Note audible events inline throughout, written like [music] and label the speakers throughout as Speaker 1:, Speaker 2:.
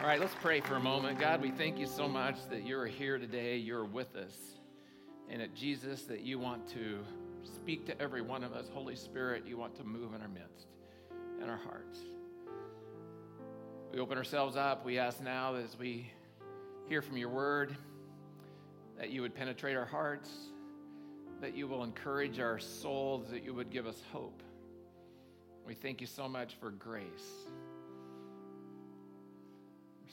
Speaker 1: All right, let's pray for a moment. God, we thank you so much that you're here today, you're with us. And at Jesus, that you want to speak to every one of us. Holy Spirit, you want to move in our midst, in our hearts. We open ourselves up. We ask now as we hear from your word that you would penetrate our hearts, that you will encourage our souls, that you would give us hope. We thank you so much for grace.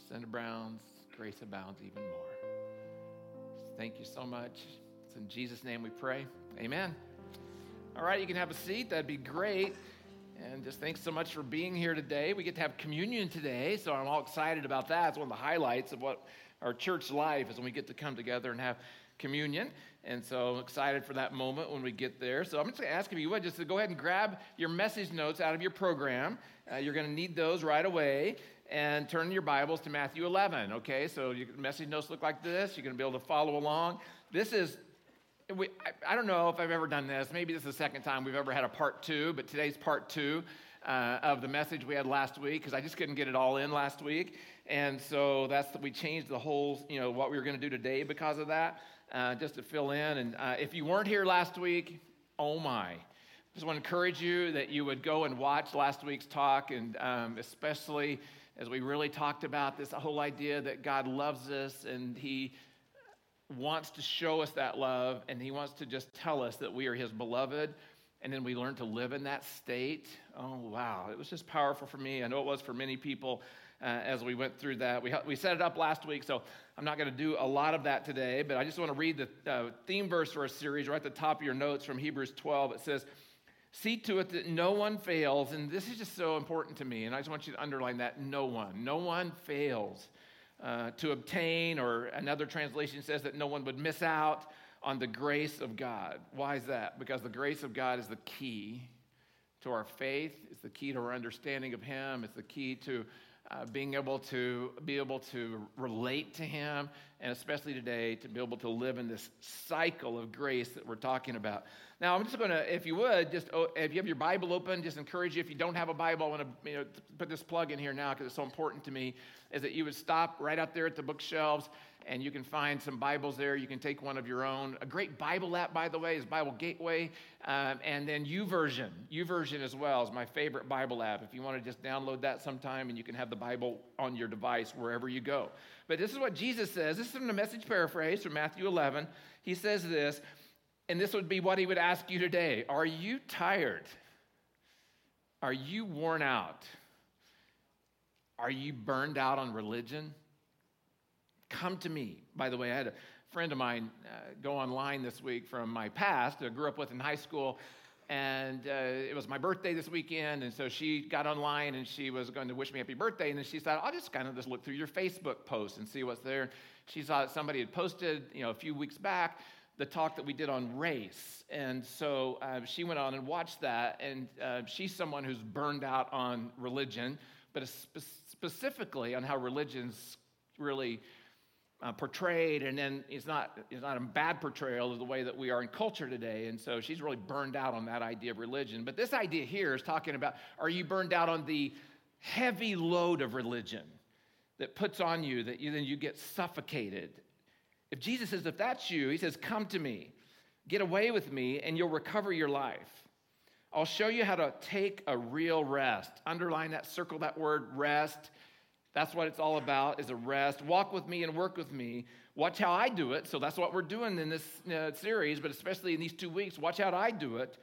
Speaker 1: Senator Brown's grace abounds even more. Thank you so much. It's in Jesus' name we pray. Amen. All right, you can have a seat. That'd be great. And just thanks so much for being here today. We get to have communion today, so I'm all excited about that. It's one of the highlights of what our church life is when we get to come together and have communion. And so I'm excited for that moment when we get there. So I'm just going to ask if you would just to go ahead and grab your message notes out of your program. Uh, you're going to need those right away and turn your Bibles to Matthew 11. Okay, so your message notes look like this. You're going to be able to follow along. This is, we, I, I, don't know if I've ever done this. Maybe this is the second time we've ever had a part two, but today's part two uh, of the message we had last week because I just couldn't get it all in last week. And so that's we changed the whole, you know, what we were going to do today because of that, uh, just to fill in. And uh, if you weren't here last week, oh my just want to encourage you that you would go and watch last week's talk, and um, especially as we really talked about this whole idea that God loves us and He wants to show us that love and He wants to just tell us that we are His beloved. And then we learn to live in that state. Oh, wow. It was just powerful for me. I know it was for many people uh, as we went through that. We, we set it up last week, so I'm not going to do a lot of that today, but I just want to read the uh, theme verse for our series right at the top of your notes from Hebrews 12. It says, See to it that no one fails. And this is just so important to me. And I just want you to underline that no one. No one fails uh, to obtain, or another translation says that no one would miss out on the grace of God. Why is that? Because the grace of God is the key to our faith, it's the key to our understanding of Him, it's the key to uh, being able to be able to relate to him and especially today to be able to live in this cycle of grace that we're talking about now, I'm just going to, if you would, just oh, if you have your Bible open, just encourage you. If you don't have a Bible, I want to you know, put this plug in here now because it's so important to me. Is that you would stop right out there at the bookshelves and you can find some Bibles there. You can take one of your own. A great Bible app, by the way, is Bible Gateway, um, and then YouVersion. YouVersion as well is my favorite Bible app. If you want to just download that sometime, and you can have the Bible on your device wherever you go. But this is what Jesus says. This is from the Message paraphrase from Matthew 11. He says this. And this would be what he would ask you today Are you tired? Are you worn out? Are you burned out on religion? Come to me. By the way, I had a friend of mine uh, go online this week from my past, I grew up with in high school, and uh, it was my birthday this weekend, and so she got online and she was going to wish me happy birthday, and then she said, "I'll just kind of just look through your Facebook post and see what's there." She saw that somebody had posted, you know, a few weeks back the talk that we did on race. And so uh, she went on and watched that, and uh, she's someone who's burned out on religion, but spe- specifically on how religion's really uh, portrayed, and then it's not, it's not a bad portrayal of the way that we are in culture today. And so she's really burned out on that idea of religion. But this idea here is talking about are you burned out on the heavy load of religion that puts on you that you, then you get suffocated if Jesus says, if that's you, he says, come to me, get away with me, and you'll recover your life. I'll show you how to take a real rest. Underline that, circle that word rest. That's what it's all about is a rest. Walk with me and work with me. Watch how I do it. So that's what we're doing in this uh, series, but especially in these two weeks. Watch how I do it.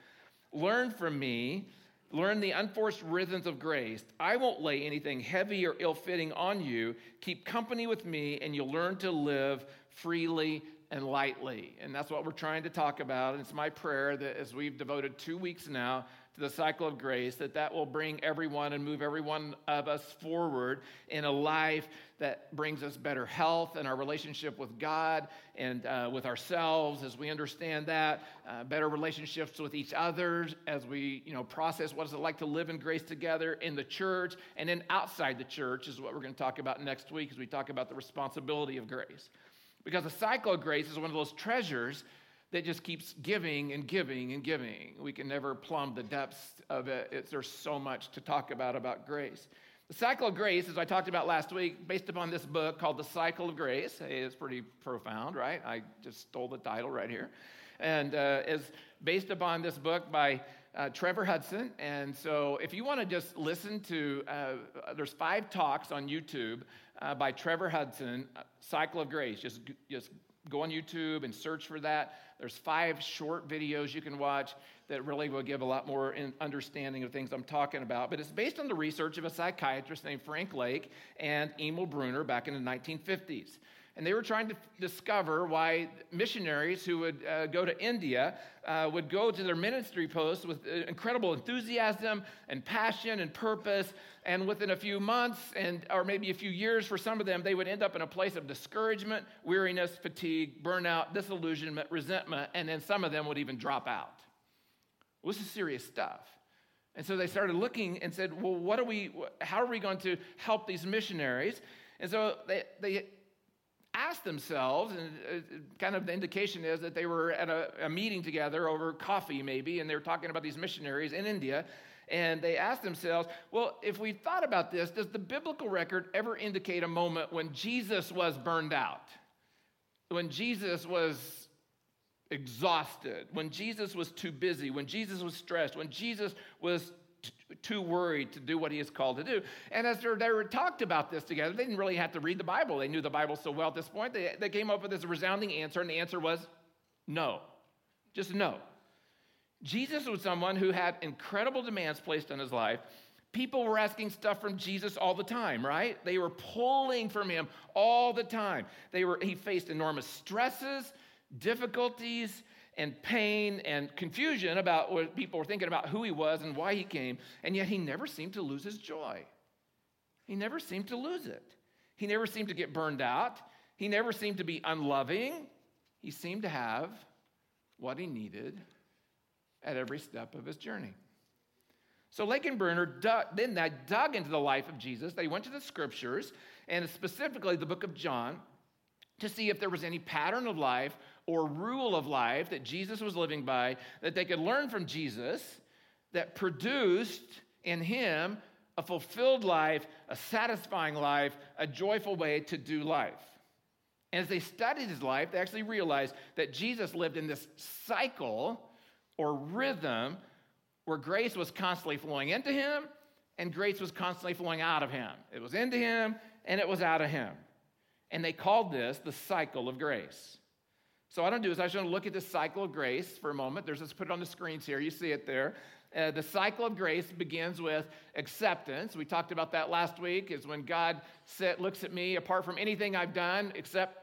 Speaker 1: Learn from me. Learn the unforced rhythms of grace. I won't lay anything heavy or ill fitting on you. Keep company with me, and you'll learn to live freely and lightly. And that's what we're trying to talk about. And it's my prayer that as we've devoted two weeks now to the cycle of grace, that that will bring everyone and move every one of us forward in a life that brings us better health and our relationship with God and uh, with ourselves as we understand that, uh, better relationships with each other as we you know, process what is it like to live in grace together in the church and then outside the church is what we're going to talk about next week as we talk about the responsibility of grace. Because the cycle of grace is one of those treasures that just keeps giving and giving and giving. We can never plumb the depths of it. It's, there's so much to talk about about grace. The cycle of grace, as I talked about last week, based upon this book called The Cycle of Grace. Hey, it's pretty profound, right? I just stole the title right here. And uh, is based upon this book by uh, Trevor Hudson. And so if you want to just listen to, uh, there's five talks on YouTube uh, by Trevor Hudson, uh, Cycle of Grace. Just, just go on YouTube and search for that. There's five short videos you can watch that really will give a lot more understanding of things I'm talking about. But it's based on the research of a psychiatrist named Frank Lake and Emil Brunner back in the 1950s. And they were trying to discover why missionaries who would uh, go to India uh, would go to their ministry posts with uh, incredible enthusiasm and passion and purpose. And within a few months, and or maybe a few years for some of them, they would end up in a place of discouragement, weariness, fatigue, burnout, disillusionment, resentment, and then some of them would even drop out. This is serious stuff. And so they started looking and said, well, what are we, how are we going to help these missionaries? And so they, they asked themselves, and uh, kind of the indication is that they were at a, a meeting together over coffee, maybe, and they were talking about these missionaries in India. And they asked themselves, well, if we thought about this, does the biblical record ever indicate a moment when Jesus was burned out? When Jesus was exhausted, when Jesus was too busy, when Jesus was stressed, when Jesus was too worried to do what he is called to do. And as they were talked about this together, they didn't really have to read the Bible. They knew the Bible so well at this point. They, they came up with this resounding answer, and the answer was no. Just no. Jesus was someone who had incredible demands placed on his life. People were asking stuff from Jesus all the time, right? They were pulling from him all the time. They were, he faced enormous stresses difficulties and pain and confusion about what people were thinking about who he was and why he came, and yet he never seemed to lose his joy. He never seemed to lose it. He never seemed to get burned out. He never seemed to be unloving. He seemed to have what he needed at every step of his journey. So Lake and Brunner dug, then they dug into the life of Jesus. They went to the scriptures, and specifically the book of John, to see if there was any pattern of life or rule of life that Jesus was living by that they could learn from Jesus that produced in him a fulfilled life, a satisfying life, a joyful way to do life. And as they studied his life, they actually realized that Jesus lived in this cycle or rhythm where grace was constantly flowing into him and grace was constantly flowing out of him. It was into him and it was out of him. And they called this the cycle of grace. So, what I to do is I just want to look at the cycle of grace for a moment. There's let's put it on the screens here. You see it there. Uh, the cycle of grace begins with acceptance. We talked about that last week, is when God sit, looks at me apart from anything I've done, except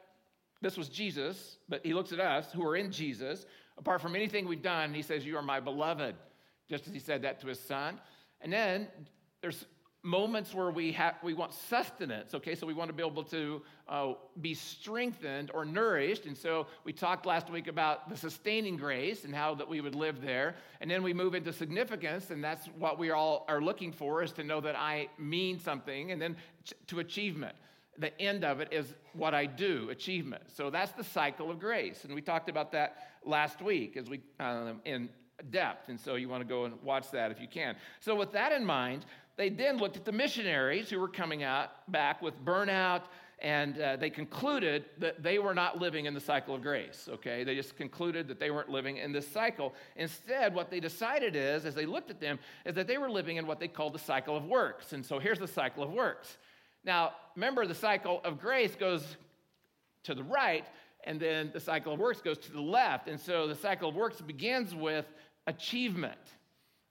Speaker 1: this was Jesus, but he looks at us who are in Jesus, apart from anything we've done, he says, You are my beloved, just as he said that to his son. And then there's moments where we have we want sustenance okay? So we want to be able to uh, be strengthened or nourished. And so we talked last week about the sustaining grace and how that we would live there. And then we move into significance and that's what we all are looking for is to know that i mean something. And then to achievement. The end of it is what i do achievement. So that's the cycle of grace. And we talked about that last week as we um, in depth. And so you want to go and watch that if you can. So with that in mind they then looked at the missionaries who were coming out back with burnout, and uh, they concluded that they were not living in the cycle of grace, okay? They just concluded that they weren't living in this cycle. Instead, what they decided is, as they looked at them, is that they were living in what they called the cycle of works. And so here's the cycle of works. Now, remember, the cycle of grace goes to the right, and then the cycle of works goes to the left. And so the cycle of works begins with achievement,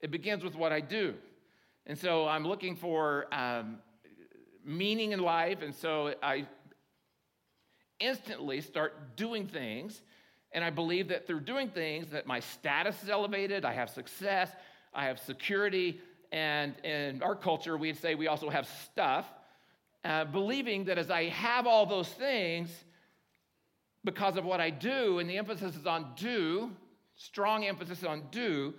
Speaker 1: it begins with what I do. And so I'm looking for um, meaning in life. And so I instantly start doing things. And I believe that through doing things that my status is elevated, I have success, I have security. And in our culture, we'd say we also have stuff. Uh, believing that as I have all those things, because of what I do, and the emphasis is on do, strong emphasis on do,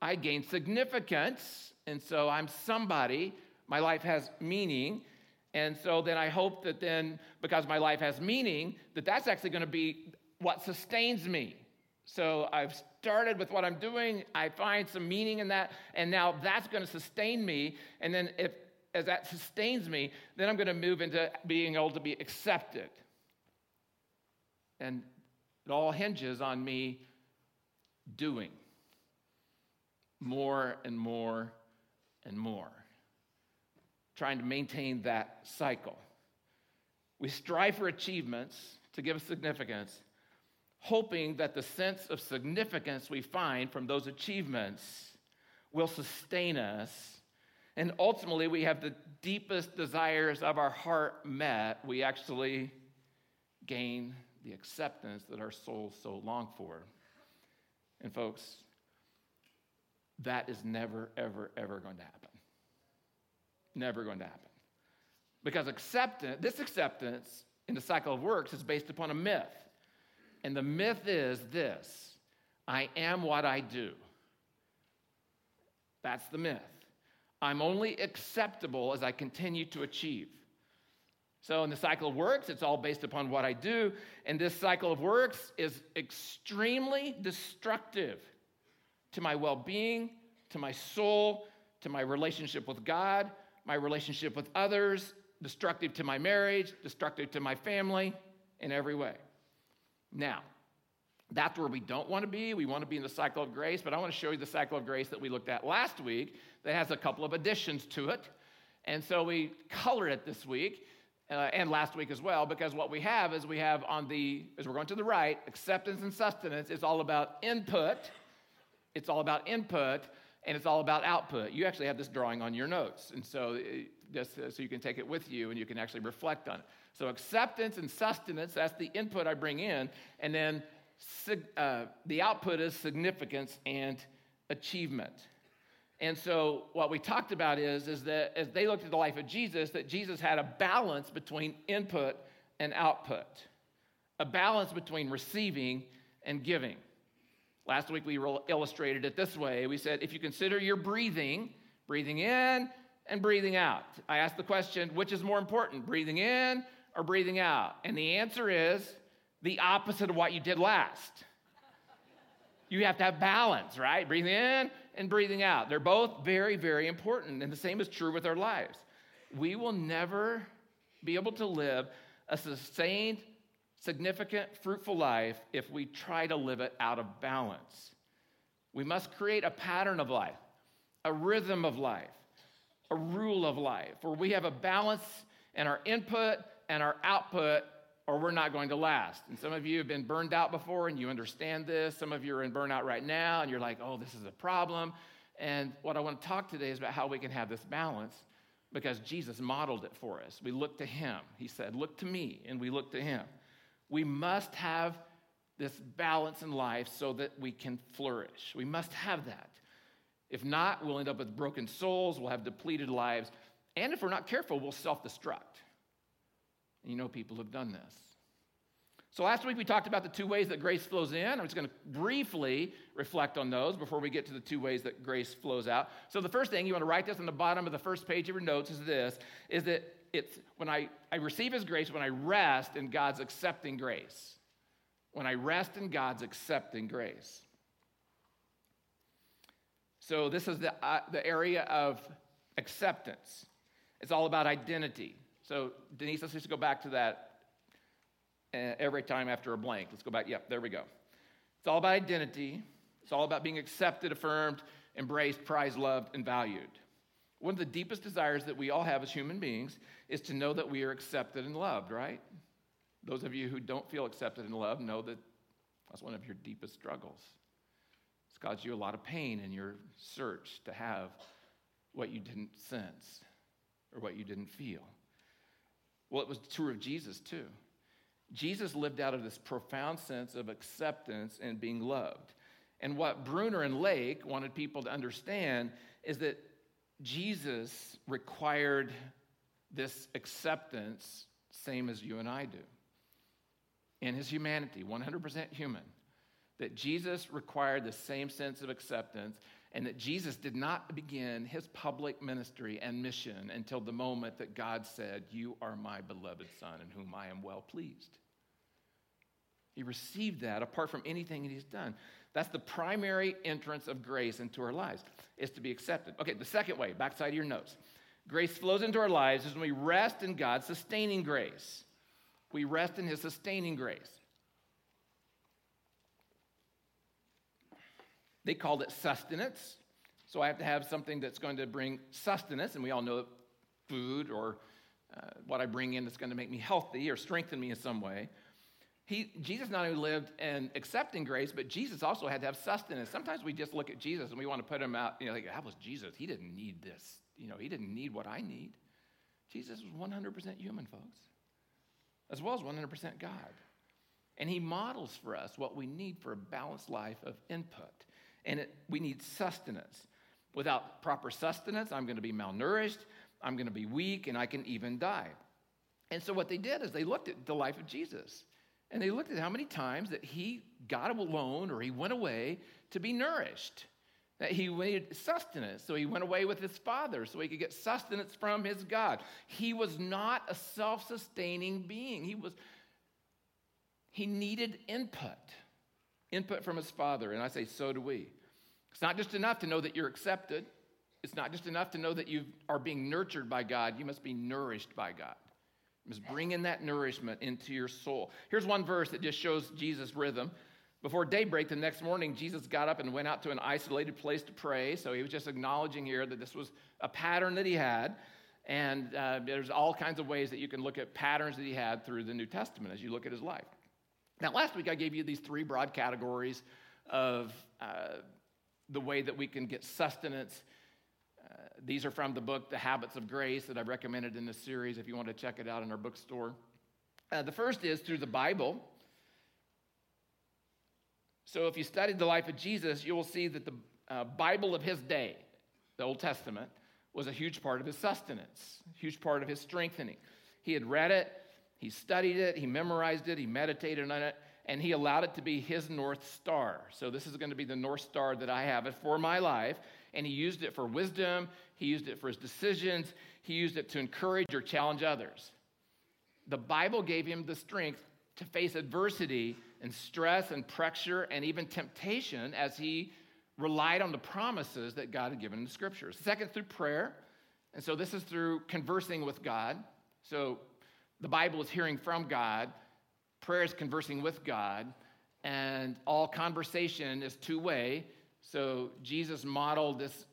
Speaker 1: I gain significance and so I'm somebody, my life has meaning. And so then I hope that then, because my life has meaning, that that's actually going to be what sustains me. So I've started with what I'm doing, I find some meaning in that, and now that's going to sustain me. And then if as that sustains me, then I'm going to move into being able to be accepted. And it all hinges on me doing more and more and more, trying to maintain that cycle. We strive for achievements to give significance, hoping that the sense of significance we find from those achievements will sustain us. And ultimately, we have the deepest desires of our heart met. We actually gain the acceptance that our souls so long for. And, folks, that is never, ever, ever going to happen. Never going to happen. Because acceptance, this acceptance in the cycle of works is based upon a myth. And the myth is this I am what I do. That's the myth. I'm only acceptable as I continue to achieve. So, in the cycle of works, it's all based upon what I do. And this cycle of works is extremely destructive to my well being, to my soul, to my relationship with God, my relationship with others, destructive to my marriage, destructive to my family in every way. Now, that's where we don't want to be. We want to be in the cycle of grace, but I want to show you the cycle of grace that we looked at last week that has a couple of additions to it. And so we colored it this week uh, and last week as well, because what we have is we have on the, as we're going to the right, acceptance and sustenance is all about input. It's all about input, and it's all about output. You actually have this drawing on your notes, and so uh, just uh, so you can take it with you and you can actually reflect on it. So acceptance and sustenance, that's the input I bring in, and then uh, the output is significance and achievement. And so what we talked about is, is that as they looked at the life of Jesus, that Jesus had a balance between input and output, a balance between receiving and giving. Last week we illustrated it this way. We said, if you consider your breathing, breathing in and breathing out. I asked the question, which is more important, breathing in or breathing out? And the answer is the opposite of what you did last. You have to have balance, right? Breathing in and breathing out. They're both very, very important. And the same is true with our lives. We will never be able to live a sustained, significant, fruitful life if we try to live it out of balance. We must create a pattern of life, a rhythm of life, a rule of life where we have a balance in our input and our output or we're not going to last. And some of you have been burned out before and you understand this. Some of you are in burnout right now and you're like, oh, this is a problem. And what I want to talk today is about how we can have this balance because Jesus modeled it for us. We look to him. He said, Look to me, and we look to him. We must have this balance in life so that we can flourish. We must have that. If not, we'll end up with broken souls, we'll have depleted lives, and if we're not careful, we'll self destruct. And you know, people have done this. So last week we talked about the two ways that grace flows in. I'm just going to briefly reflect on those before we get to the two ways that grace flows out. So the first thing you want to write this on the bottom of the first page of your notes is this is that it's when I, I receive his grace when I rest in God's accepting grace. When I rest in God's accepting grace. So this is the, uh, the area of acceptance. It's all about identity. So, Denise, let's just go back to that uh, every time after a blank. Let's go back. Yep, there we go. It's all about identity. It's all about being accepted, affirmed, embraced, prized, loved, and valued. One of the deepest desires that we all have as human beings is to know that we are accepted and loved, right? Those of you who don't feel accepted and loved know that that's one of your deepest struggles. It's caused you a lot of pain in your search to have what you didn't sense or what you didn't feel. Well, it was true of Jesus too. Jesus lived out of this profound sense of acceptance and being loved. And what Brunner and Lake wanted people to understand is that Jesus required this acceptance, same as you and I do. In his humanity, 100% human, that Jesus required the same sense of acceptance and that Jesus did not begin his public ministry and mission until the moment that God said, You are my beloved Son in whom I am well pleased. He received that apart from anything that he's done. That's the primary entrance of grace into our lives, is to be accepted. Okay, the second way, backside of your notes. Grace flows into our lives is when we rest in God's sustaining grace. We rest in His sustaining grace. They called it sustenance. So I have to have something that's going to bring sustenance, and we all know food or uh, what I bring in that's going to make me healthy or strengthen me in some way. He, Jesus not only lived in accepting grace, but Jesus also had to have sustenance. Sometimes we just look at Jesus and we want to put him out, you know, like, that was Jesus. He didn't need this. You know, he didn't need what I need. Jesus was 100% human, folks, as well as 100% God. And he models for us what we need for a balanced life of input. And it, we need sustenance. Without proper sustenance, I'm going to be malnourished, I'm going to be weak, and I can even die. And so, what they did is they looked at the life of Jesus and they looked at how many times that he got alone or he went away to be nourished. That he needed sustenance, so he went away with his father so he could get sustenance from his God. He was not a self sustaining being. He was, he needed input, input from his father. And I say, so do we. It's not just enough to know that you're accepted. It's not just enough to know that you are being nurtured by God. You must be nourished by God. You bringing that nourishment into your soul. Here's one verse that just shows Jesus' rhythm. Before daybreak the next morning, Jesus got up and went out to an isolated place to pray. So he was just acknowledging here that this was a pattern that he had. And uh, there's all kinds of ways that you can look at patterns that he had through the New Testament as you look at his life. Now, last week I gave you these three broad categories of uh, the way that we can get sustenance these are from the book, The Habits of Grace, that I've recommended in this series if you want to check it out in our bookstore. Uh, the first is through the Bible. So if you studied the life of Jesus, you will see that the uh, Bible of his day, the Old Testament, was a huge part of his sustenance, huge part of his strengthening. He had read it, he studied it, he memorized it, he meditated on it, and he allowed it to be his North Star. So this is going to be the North Star that I have for my life and he used it for wisdom, he used it for his decisions, he used it to encourage or challenge others. The Bible gave him the strength to face adversity and stress and pressure and even temptation as he relied on the promises that God had given in the scriptures. Second, through prayer. And so this is through conversing with God. So the Bible is hearing from God, prayer is conversing with God, and all conversation is two way. So Jesus modeled this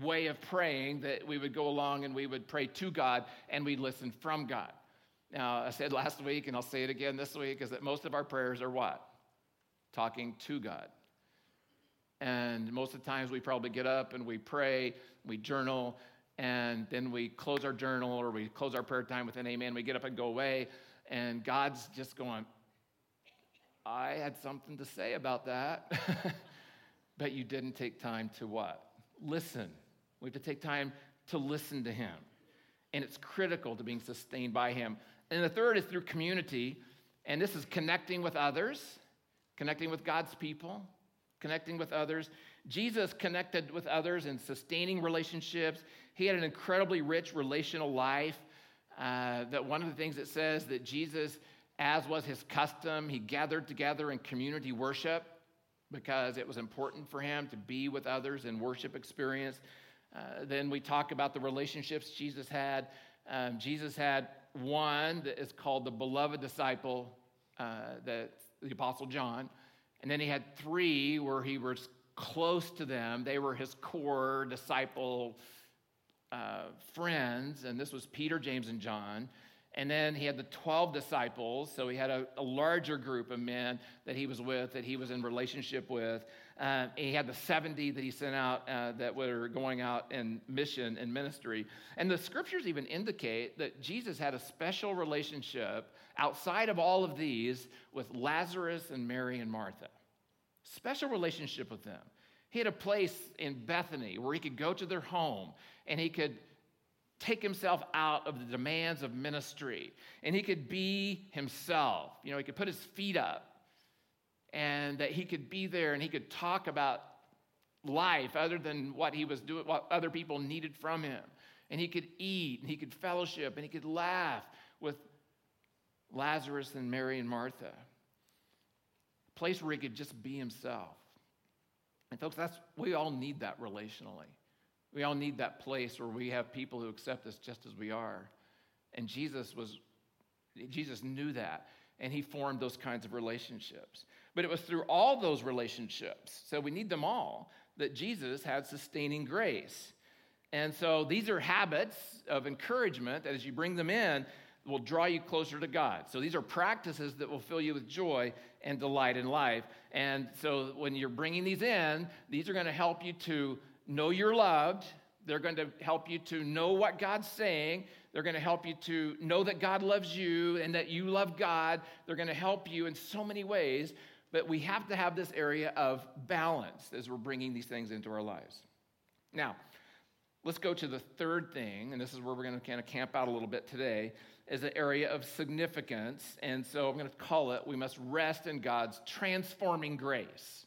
Speaker 1: way of praying that we would go along and we would pray to God and we'd listen from God. Now, I said last week, and I'll say it again this week, is that most of our prayers are what? Talking to God. And most of the times we probably get up and we pray, we journal, and then we close our journal or we close our prayer time with an amen. We get up and go away, and God's just going, I had something to say about that. [laughs] but you didn't take time to what? Listen. We have to take time to listen to him. And it's critical to being sustained by him. And the third is through community. And this is connecting with others, connecting with God's people, connecting with others. Jesus connected with others in sustaining relationships. He had an incredibly rich relational life. Uh, that one of the things it says that Jesus, as was his custom, he gathered together in community worship because it was important for him to be with others in worship experience. Uh, then we talk about the relationships Jesus had. Um, Jesus had one that is called the beloved disciple, uh, that the Apostle John. And then he had three where he was close to them. They were his core disciple uh, friends, and this was Peter, James, and John. And then he had the 12 disciples. So he had a, a larger group of men that he was with, that he was in relationship with. Uh, he had the 70 that he sent out uh, that were going out in mission and ministry. And the scriptures even indicate that Jesus had a special relationship outside of all of these with Lazarus and Mary and Martha. Special relationship with them. He had a place in Bethany where he could go to their home and he could take himself out of the demands of ministry and he could be himself. You know, he could put his feet up and that he could be there and he could talk about life other than what he was doing, what other people needed from him. And he could eat and he could fellowship and he could laugh with Lazarus and Mary and Martha. A place where he could just be himself. And folks, that's we all need that relationally. We all need that place where we have people who accept us just as we are. And Jesus was Jesus knew that and he formed those kinds of relationships. But it was through all those relationships, so we need them all, that Jesus had sustaining grace. And so these are habits of encouragement that as you bring them in, will draw you closer to God. So these are practices that will fill you with joy and delight in life. And so when you're bringing these in, these are going to help you to know you're loved. They're going to help you to know what God's saying. They're going to help you to know that God loves you and that you love God. They're going to help you in so many ways. But we have to have this area of balance as we're bringing these things into our lives. Now, let's go to the third thing, and this is where we're going to kind of camp out a little bit today, is an area of significance. And so I'm going to call it We Must Rest in God's Transforming Grace.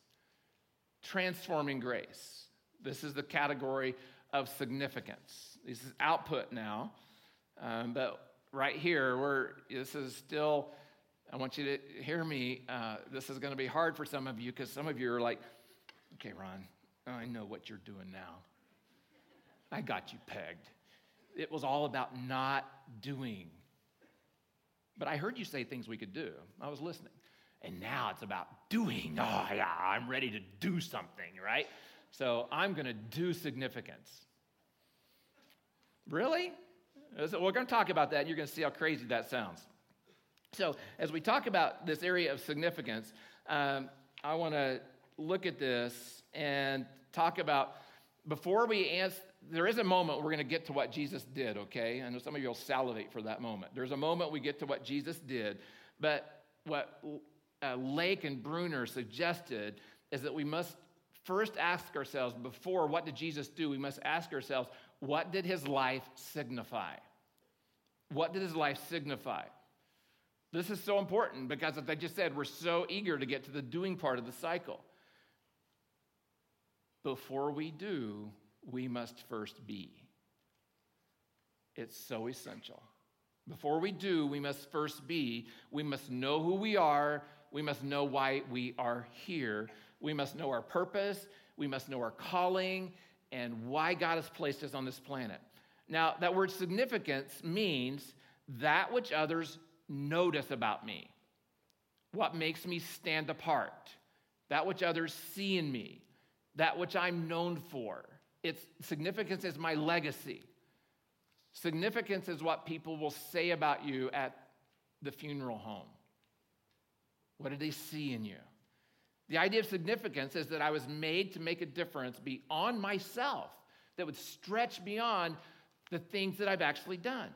Speaker 1: Transforming Grace. This is the category of significance. This is output now. Um, but right here, we're, this is still, I want you to hear me. Uh, this is going to be hard for some of you because some of you are like, okay, Ron, I know what you're doing now. I got you pegged. It was all about not doing. But I heard you say things we could do. I was listening. And now it's about doing. [laughs] Oh, yeah, I'm ready to do something, right? So I'm going to do significance. Really? So we're going to talk about that, and you're going to see how crazy that sounds. So, as we talk about this area of significance, um, I want to look at this and talk about before we answer. There is a moment we're going to get to what Jesus did, okay? I know some of you will salivate for that moment. There's a moment we get to what Jesus did, but what uh, Lake and Brunner suggested is that we must first ask ourselves before what did Jesus do, we must ask ourselves, what did his life signify? What did his life signify? This is so important because, as I just said, we're so eager to get to the doing part of the cycle. Before we do, we must first be. It's so essential. Before we do, we must first be. We must know who we are. We must know why we are here. We must know our purpose. We must know our calling and why God has placed us on this planet. Now, that word significance means that which others notice about me, what makes me stand apart, that which others see in me, that which I'm known for. Its significance is my legacy. Significance is what people will say about you at the funeral home. What did they see in you? The idea of significance is that I was made to make a difference beyond myself, that would stretch beyond the things that I've actually done.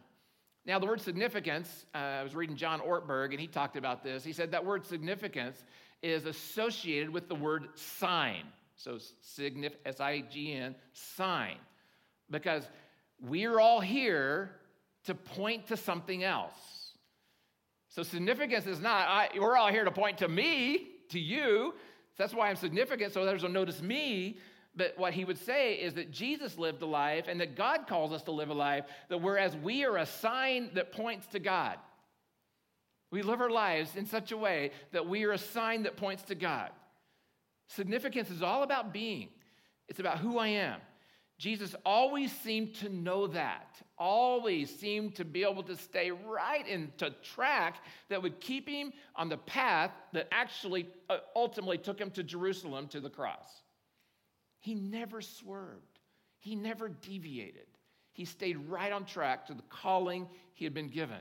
Speaker 1: Now, the word significance, uh, I was reading John Ortberg, and he talked about this. He said that word significance is associated with the word sign. So, signif- S I G N, sign. Because we're all here to point to something else. So, significance is not, I, we're all here to point to me, to you. That's why I'm significant, so others will notice me. But what he would say is that Jesus lived a life and that God calls us to live a life that whereas we are a sign that points to God, we live our lives in such a way that we are a sign that points to God. Significance is all about being, it's about who I am. Jesus always seemed to know that, always seemed to be able to stay right into track that would keep him on the path that actually uh, ultimately took him to Jerusalem to the cross. He never swerved, he never deviated. He stayed right on track to the calling he had been given.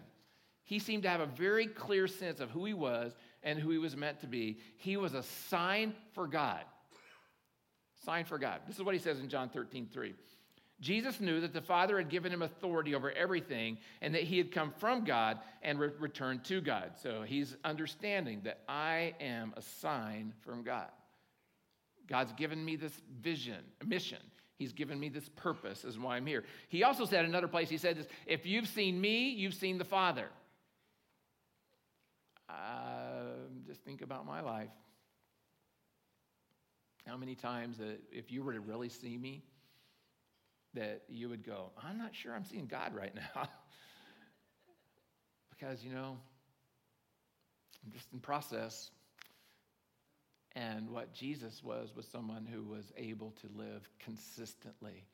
Speaker 1: He seemed to have a very clear sense of who he was and who he was meant to be. He was a sign for God. Sign for God. This is what he says in John 13, 3. Jesus knew that the Father had given him authority over everything and that he had come from God and re- returned to God. So he's understanding that I am a sign from God. God's given me this vision, a mission. He's given me this purpose is why I'm here. He also said another place, he said this, if you've seen me, you've seen the Father. Uh, just think about my life. How many times that if you were to really see me, that you would go, I'm not sure I'm seeing God right now. [laughs] because, you know, I'm just in process. And what Jesus was, was someone who was able to live consistently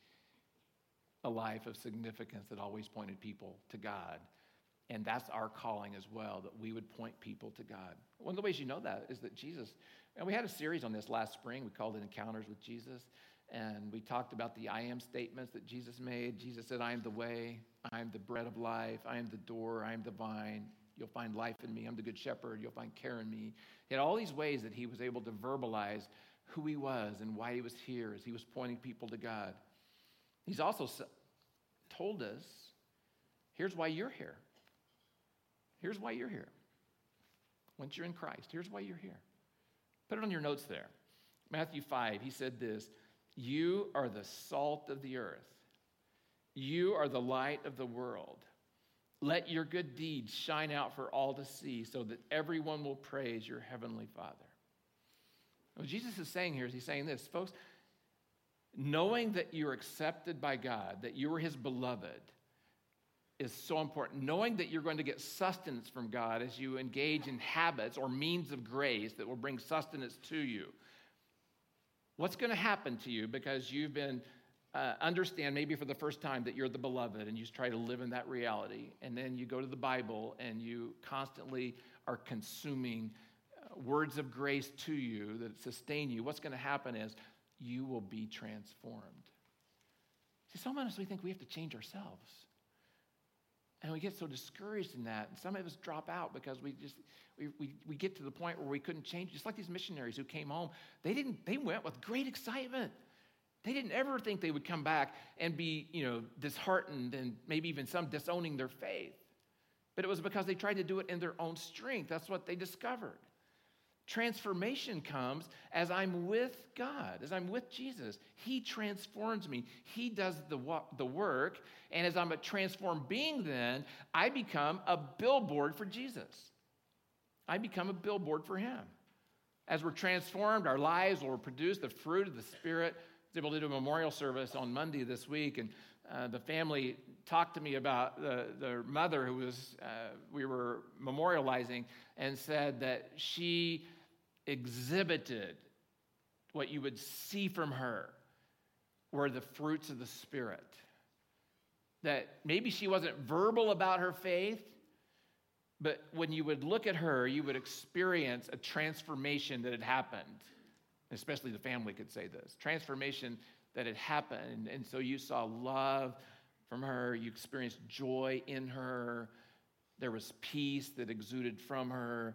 Speaker 1: a life of significance that always pointed people to God. And that's our calling as well, that we would point people to God. One of the ways you know that is that Jesus, and we had a series on this last spring. We called it Encounters with Jesus. And we talked about the I am statements that Jesus made. Jesus said, I am the way, I am the bread of life, I am the door, I am the vine. You'll find life in me. I'm the good shepherd. You'll find care in me. He had all these ways that he was able to verbalize who he was and why he was here as he was pointing people to God. He's also told us here's why you're here. Here's why you're here. Once you're in Christ, here's why you're here. Put it on your notes there. Matthew 5, he said this You are the salt of the earth, you are the light of the world. Let your good deeds shine out for all to see so that everyone will praise your heavenly Father. What Jesus is saying here is he's saying this, folks, knowing that you're accepted by God, that you are his beloved, is so important. Knowing that you're going to get sustenance from God as you engage in habits or means of grace that will bring sustenance to you. What's going to happen to you because you've been uh, understand maybe for the first time that you're the beloved and you try to live in that reality. And then you go to the Bible and you constantly are consuming uh, words of grace to you that sustain you. What's going to happen is you will be transformed. See, some of us, we think we have to change ourselves. And we get so discouraged in that. And some of us drop out because we just, we, we, we get to the point where we couldn't change. Just like these missionaries who came home, they didn't, they went with great excitement. They didn't ever think they would come back and be, you know, disheartened and maybe even some disowning their faith. But it was because they tried to do it in their own strength. That's what they discovered. Transformation comes as I'm with God, as I'm with Jesus. He transforms me. He does the, the work. And as I'm a transformed being, then I become a billboard for Jesus. I become a billboard for Him. As we're transformed, our lives will produce the fruit of the Spirit was able to do a memorial service on Monday this week, and uh, the family talked to me about the, the mother who was uh, we were memorializing and said that she exhibited what you would see from her were the fruits of the spirit. That maybe she wasn't verbal about her faith but when you would look at her you would experience a transformation that had happened. Especially the family could say this transformation that had happened. And so you saw love from her, you experienced joy in her, there was peace that exuded from her,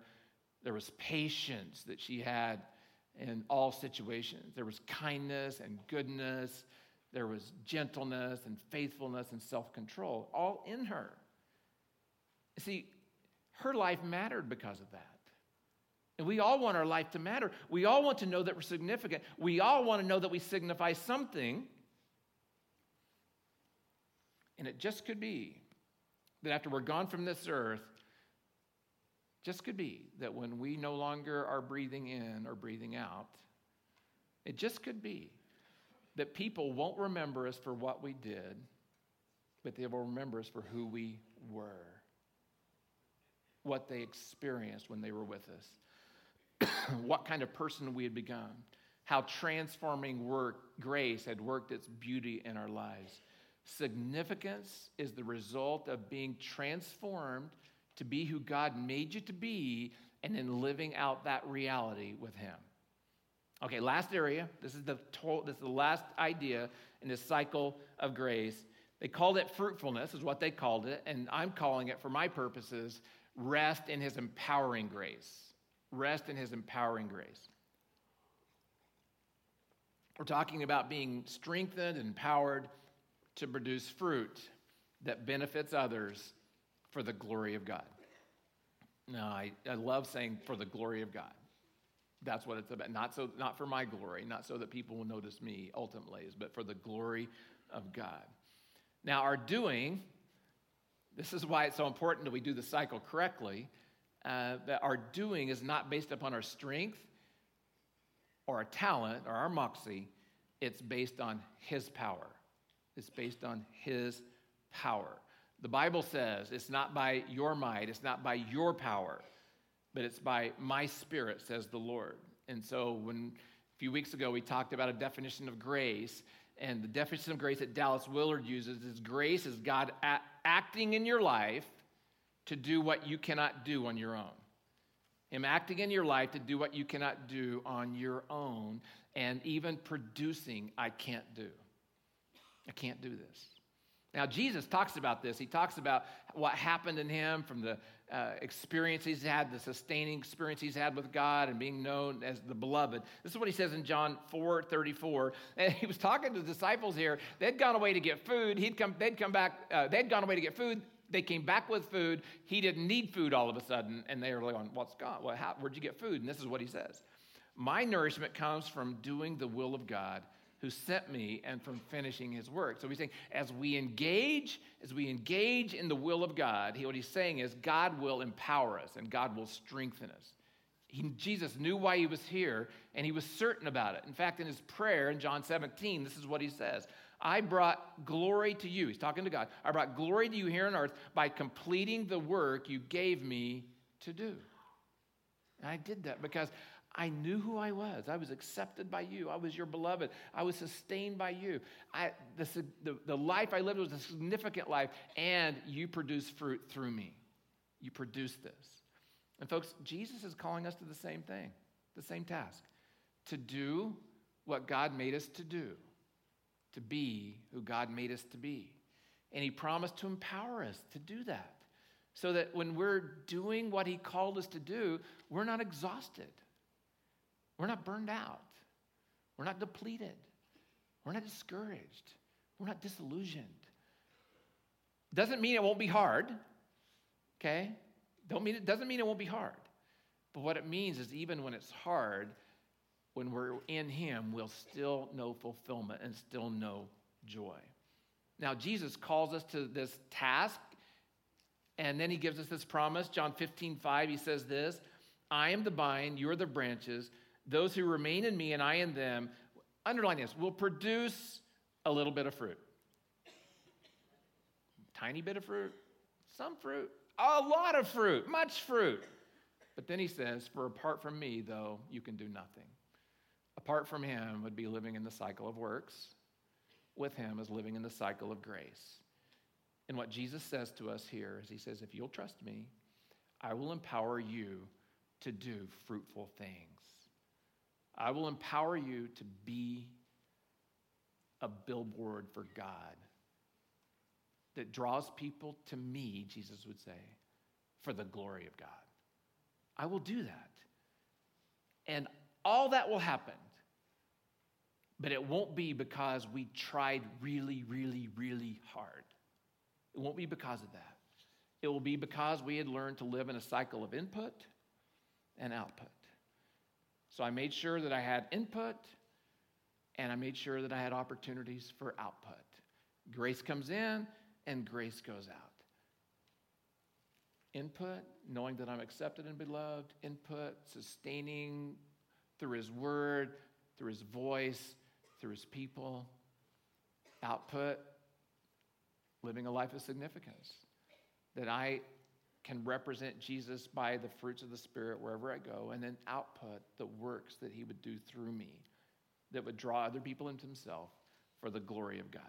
Speaker 1: there was patience that she had in all situations, there was kindness and goodness. There was gentleness and faithfulness and self control, all in her. See, her life mattered because of that. And we all want our life to matter. We all want to know that we're significant. We all want to know that we signify something. And it just could be that after we're gone from this earth, just could be that when we no longer are breathing in or breathing out, it just could be that people won't remember us for what we did, but they will remember us for who we were, what they experienced when they were with us. [clears throat] what kind of person we had become, how transforming work, grace had worked its beauty in our lives. Significance is the result of being transformed to be who God made you to be and then living out that reality with Him. Okay, last area. This is the, to- this is the last idea in this cycle of grace. They called it fruitfulness, is what they called it, and I'm calling it, for my purposes, rest in His empowering grace rest in his empowering grace. We're talking about being strengthened and empowered to produce fruit that benefits others for the glory of God. Now, I, I love saying for the glory of God. That's what it's about. Not, so, not for my glory, not so that people will notice me ultimately, but for the glory of God. Now, our doing, this is why it's so important that we do the cycle correctly uh, that our doing is not based upon our strength or our talent or our moxie. It's based on His power. It's based on His power. The Bible says it's not by your might, it's not by your power, but it's by my spirit, says the Lord. And so, when a few weeks ago we talked about a definition of grace, And the definition of grace that Dallas Willard uses is grace is God a- acting in your life to do what you cannot do on your own. Him acting in your life to do what you cannot do on your own, and even producing, I can't do. I can't do this. Now, Jesus talks about this. He talks about what happened in him from the uh, experience he's had, the sustaining experience he's had with God and being known as the beloved. This is what he says in John 4 34. [laughs] And he was talking to the disciples here. They'd gone away to get food. He'd come, they'd come back, uh, they'd gone away to get food. They came back with food. He didn't need food all of a sudden. And they were like, What's gone? Well, how, where'd you get food? And this is what he says My nourishment comes from doing the will of God who sent me and from finishing his work. So he's saying, as we engage, as we engage in the will of God, he, what he's saying is God will empower us and God will strengthen us. He, Jesus knew why he was here and he was certain about it. In fact, in his prayer in John 17, this is what he says I brought glory to you. He's talking to God. I brought glory to you here on earth by completing the work you gave me to do. And I did that because I knew who I was. I was accepted by you. I was your beloved. I was sustained by you. I, the, the, the life I lived was a significant life, and you produced fruit through me. You produced this. And, folks, Jesus is calling us to the same thing, the same task to do what God made us to do, to be who God made us to be. And He promised to empower us to do that so that when we're doing what He called us to do, we're not exhausted. We're not burned out. We're not depleted. We're not discouraged. We're not disillusioned. Doesn't mean it won't be hard, okay? Don't mean it doesn't mean it won't be hard. But what it means is even when it's hard, when we're in Him, we'll still know fulfillment and still know joy. Now, Jesus calls us to this task, and then He gives us this promise. John 15, 5, He says this I am the vine, you're the branches. Those who remain in me and I in them, underline this, will produce a little bit of fruit. Tiny bit of fruit, some fruit, a lot of fruit, much fruit. But then he says, For apart from me, though, you can do nothing. Apart from him would be living in the cycle of works. With him is living in the cycle of grace. And what Jesus says to us here is He says, If you'll trust me, I will empower you to do fruitful things. I will empower you to be a billboard for God that draws people to me, Jesus would say, for the glory of God. I will do that. And all that will happen. But it won't be because we tried really, really, really hard. It won't be because of that. It will be because we had learned to live in a cycle of input and output. So I made sure that I had input and I made sure that I had opportunities for output. Grace comes in and grace goes out. Input, knowing that I'm accepted and beloved. Input, sustaining through His Word, through His voice, through His people. Output, living a life of significance. That I can represent Jesus by the fruits of the Spirit wherever I go, and then output the works that He would do through me that would draw other people into Himself for the glory of God.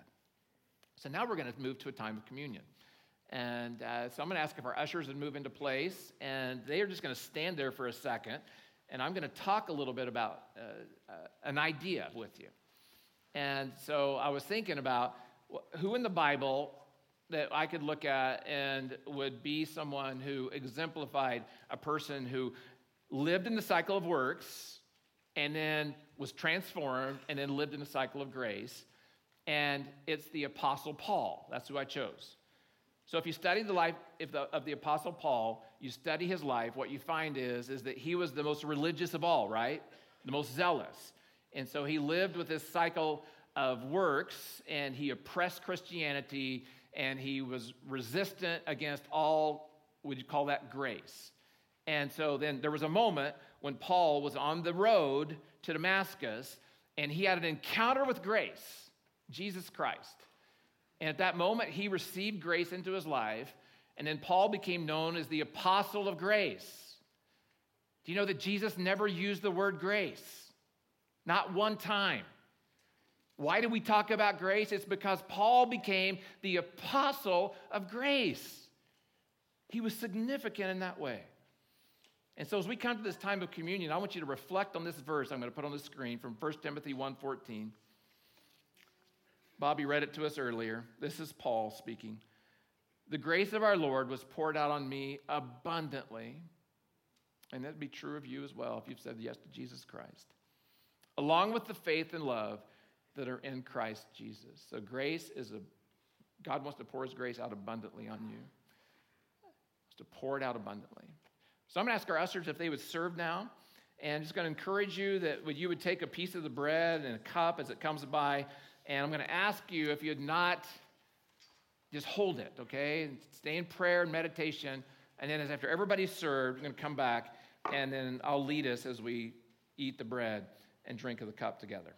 Speaker 1: So now we're going to move to a time of communion. And uh, so I'm going to ask if our ushers would move into place, and they are just going to stand there for a second, and I'm going to talk a little bit about uh, uh, an idea with you. And so I was thinking about who in the Bible that I could look at and would be someone who exemplified a person who lived in the cycle of works and then was transformed and then lived in the cycle of grace. And it's the Apostle Paul. That's who I chose. So if you study the life of the Apostle Paul, you study his life, what you find is, is that he was the most religious of all, right? The most zealous. And so he lived with this cycle of works and he oppressed Christianity and he was resistant against all, would you call that grace? And so then there was a moment when Paul was on the road to Damascus and he had an encounter with grace, Jesus Christ. And at that moment, he received grace into his life. And then Paul became known as the apostle of grace. Do you know that Jesus never used the word grace? Not one time. Why do we talk about grace? It's because Paul became the apostle of grace. He was significant in that way. And so as we come to this time of communion, I want you to reflect on this verse I'm going to put on the screen from 1 Timothy 1:14. Bobby read it to us earlier. This is Paul speaking. The grace of our Lord was poured out on me abundantly. And that'd be true of you as well if you've said yes to Jesus Christ. Along with the faith and love that are in Christ Jesus. So grace is a, God wants to pour his grace out abundantly on you. Wants to pour it out abundantly. So I'm going to ask our ushers if they would serve now. And I'm just going to encourage you that you would take a piece of the bread and a cup as it comes by. And I'm going to ask you if you'd not, just hold it, okay? And stay in prayer and meditation. And then as after everybody's served, I'm going to come back and then I'll lead us as we eat the bread and drink of the cup together.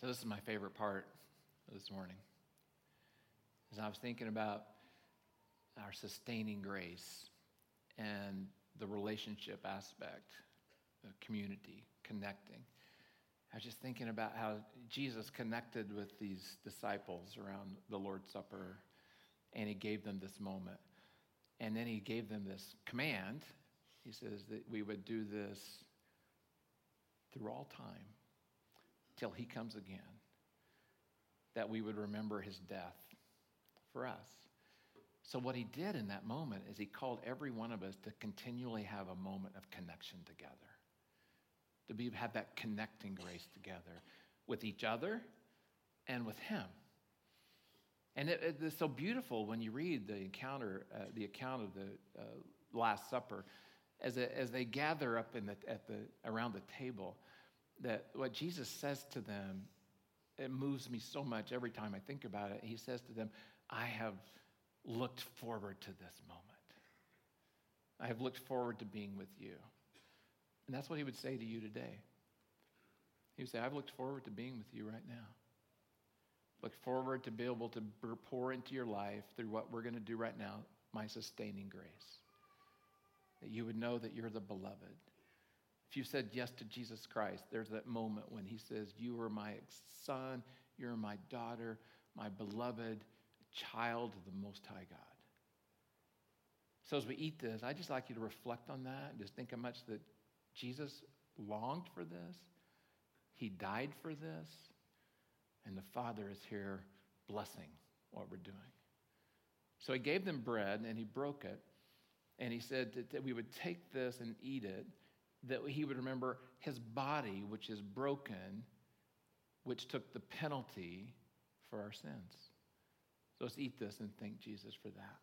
Speaker 1: So, this is my favorite part this morning. As I was thinking about our sustaining grace and the relationship aspect, the community, connecting. I was just thinking about how Jesus connected with these disciples around the Lord's Supper, and he gave them this moment. And then he gave them this command. He says that we would do this through all time till he comes again, that we would remember his death for us. So, what he did in that moment is he called every one of us to continually have a moment of connection together, to be, have that connecting grace together with each other and with him. And it, it, it's so beautiful when you read the encounter, uh, the account of the uh, Last Supper, as, a, as they gather up in the, at the, around the table, that what Jesus says to them, it moves me so much every time I think about it. He says to them, I have looked forward to this moment. I have looked forward to being with you. And that's what he would say to you today. He would say, I've looked forward to being with you right now. Look forward to be able to pour into your life through what we're going to do right now, my sustaining grace. That you would know that you're the beloved. If you said yes to Jesus Christ, there's that moment when he says, You are my son, you're my daughter, my beloved child of the Most High God. So as we eat this, I just like you to reflect on that and just think how much that Jesus longed for this. He died for this. And the Father is here blessing what we're doing. So he gave them bread and he broke it. And he said that we would take this and eat it, that he would remember his body, which is broken, which took the penalty for our sins. So let's eat this and thank Jesus for that.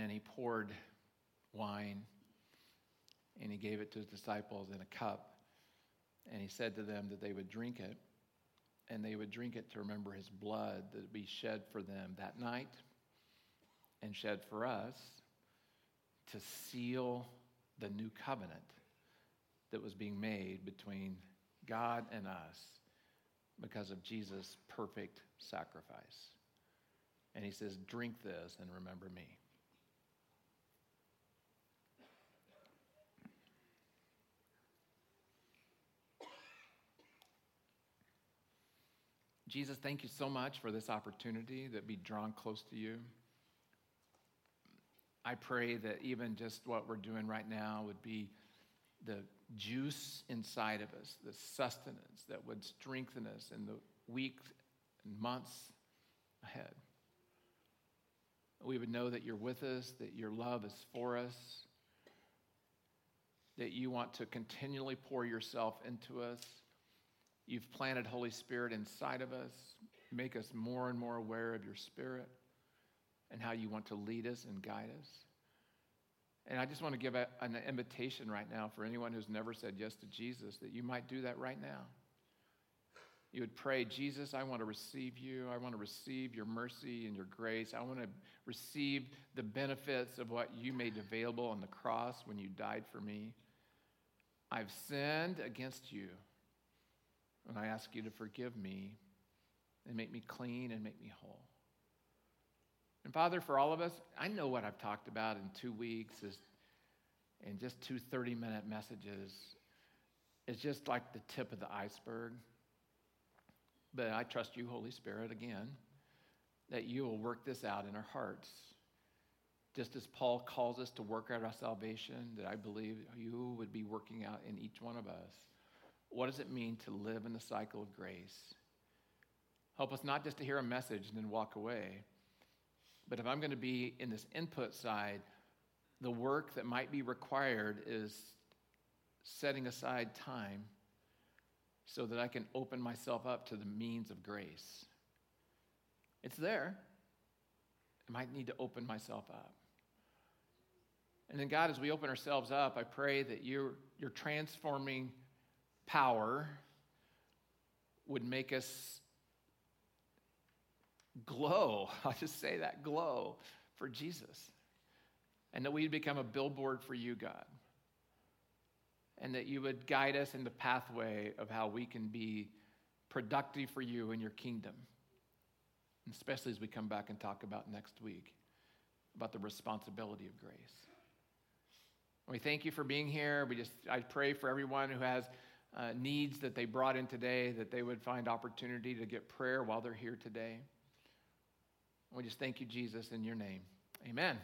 Speaker 1: And he poured wine and he gave it to his disciples in a cup. And he said to them that they would drink it and they would drink it to remember his blood that would be shed for them that night and shed for us to seal the new covenant that was being made between God and us because of Jesus' perfect sacrifice. And he says, Drink this and remember me. Jesus, thank you so much for this opportunity that be drawn close to you. I pray that even just what we're doing right now would be the juice inside of us, the sustenance that would strengthen us in the weeks and months ahead. We would know that you're with us, that your love is for us, that you want to continually pour yourself into us You've planted Holy Spirit inside of us. Make us more and more aware of your Spirit and how you want to lead us and guide us. And I just want to give a, an invitation right now for anyone who's never said yes to Jesus that you might do that right now. You would pray, Jesus, I want to receive you. I want to receive your mercy and your grace. I want to receive the benefits of what you made available on the cross when you died for me. I've sinned against you. And I ask you to forgive me and make me clean and make me whole. And Father, for all of us, I know what I've talked about in two weeks is in just two 30 minute messages is just like the tip of the iceberg. But I trust you, Holy Spirit, again, that you will work this out in our hearts. Just as Paul calls us to work out our salvation, that I believe you would be working out in each one of us. What does it mean to live in the cycle of grace? Help us not just to hear a message and then walk away, but if I'm going to be in this input side, the work that might be required is setting aside time so that I can open myself up to the means of grace. It's there. I might need to open myself up. And then, God, as we open ourselves up, I pray that you're, you're transforming power would make us glow. [laughs] I'll just say that glow for Jesus. And that we'd become a billboard for you, God. And that you would guide us in the pathway of how we can be productive for you in your kingdom. Especially as we come back and talk about next week about the responsibility of grace. We thank you for being here. We just, I pray for everyone who has uh, needs that they brought in today, that they would find opportunity to get prayer while they're here today. We just thank you, Jesus, in your name. Amen.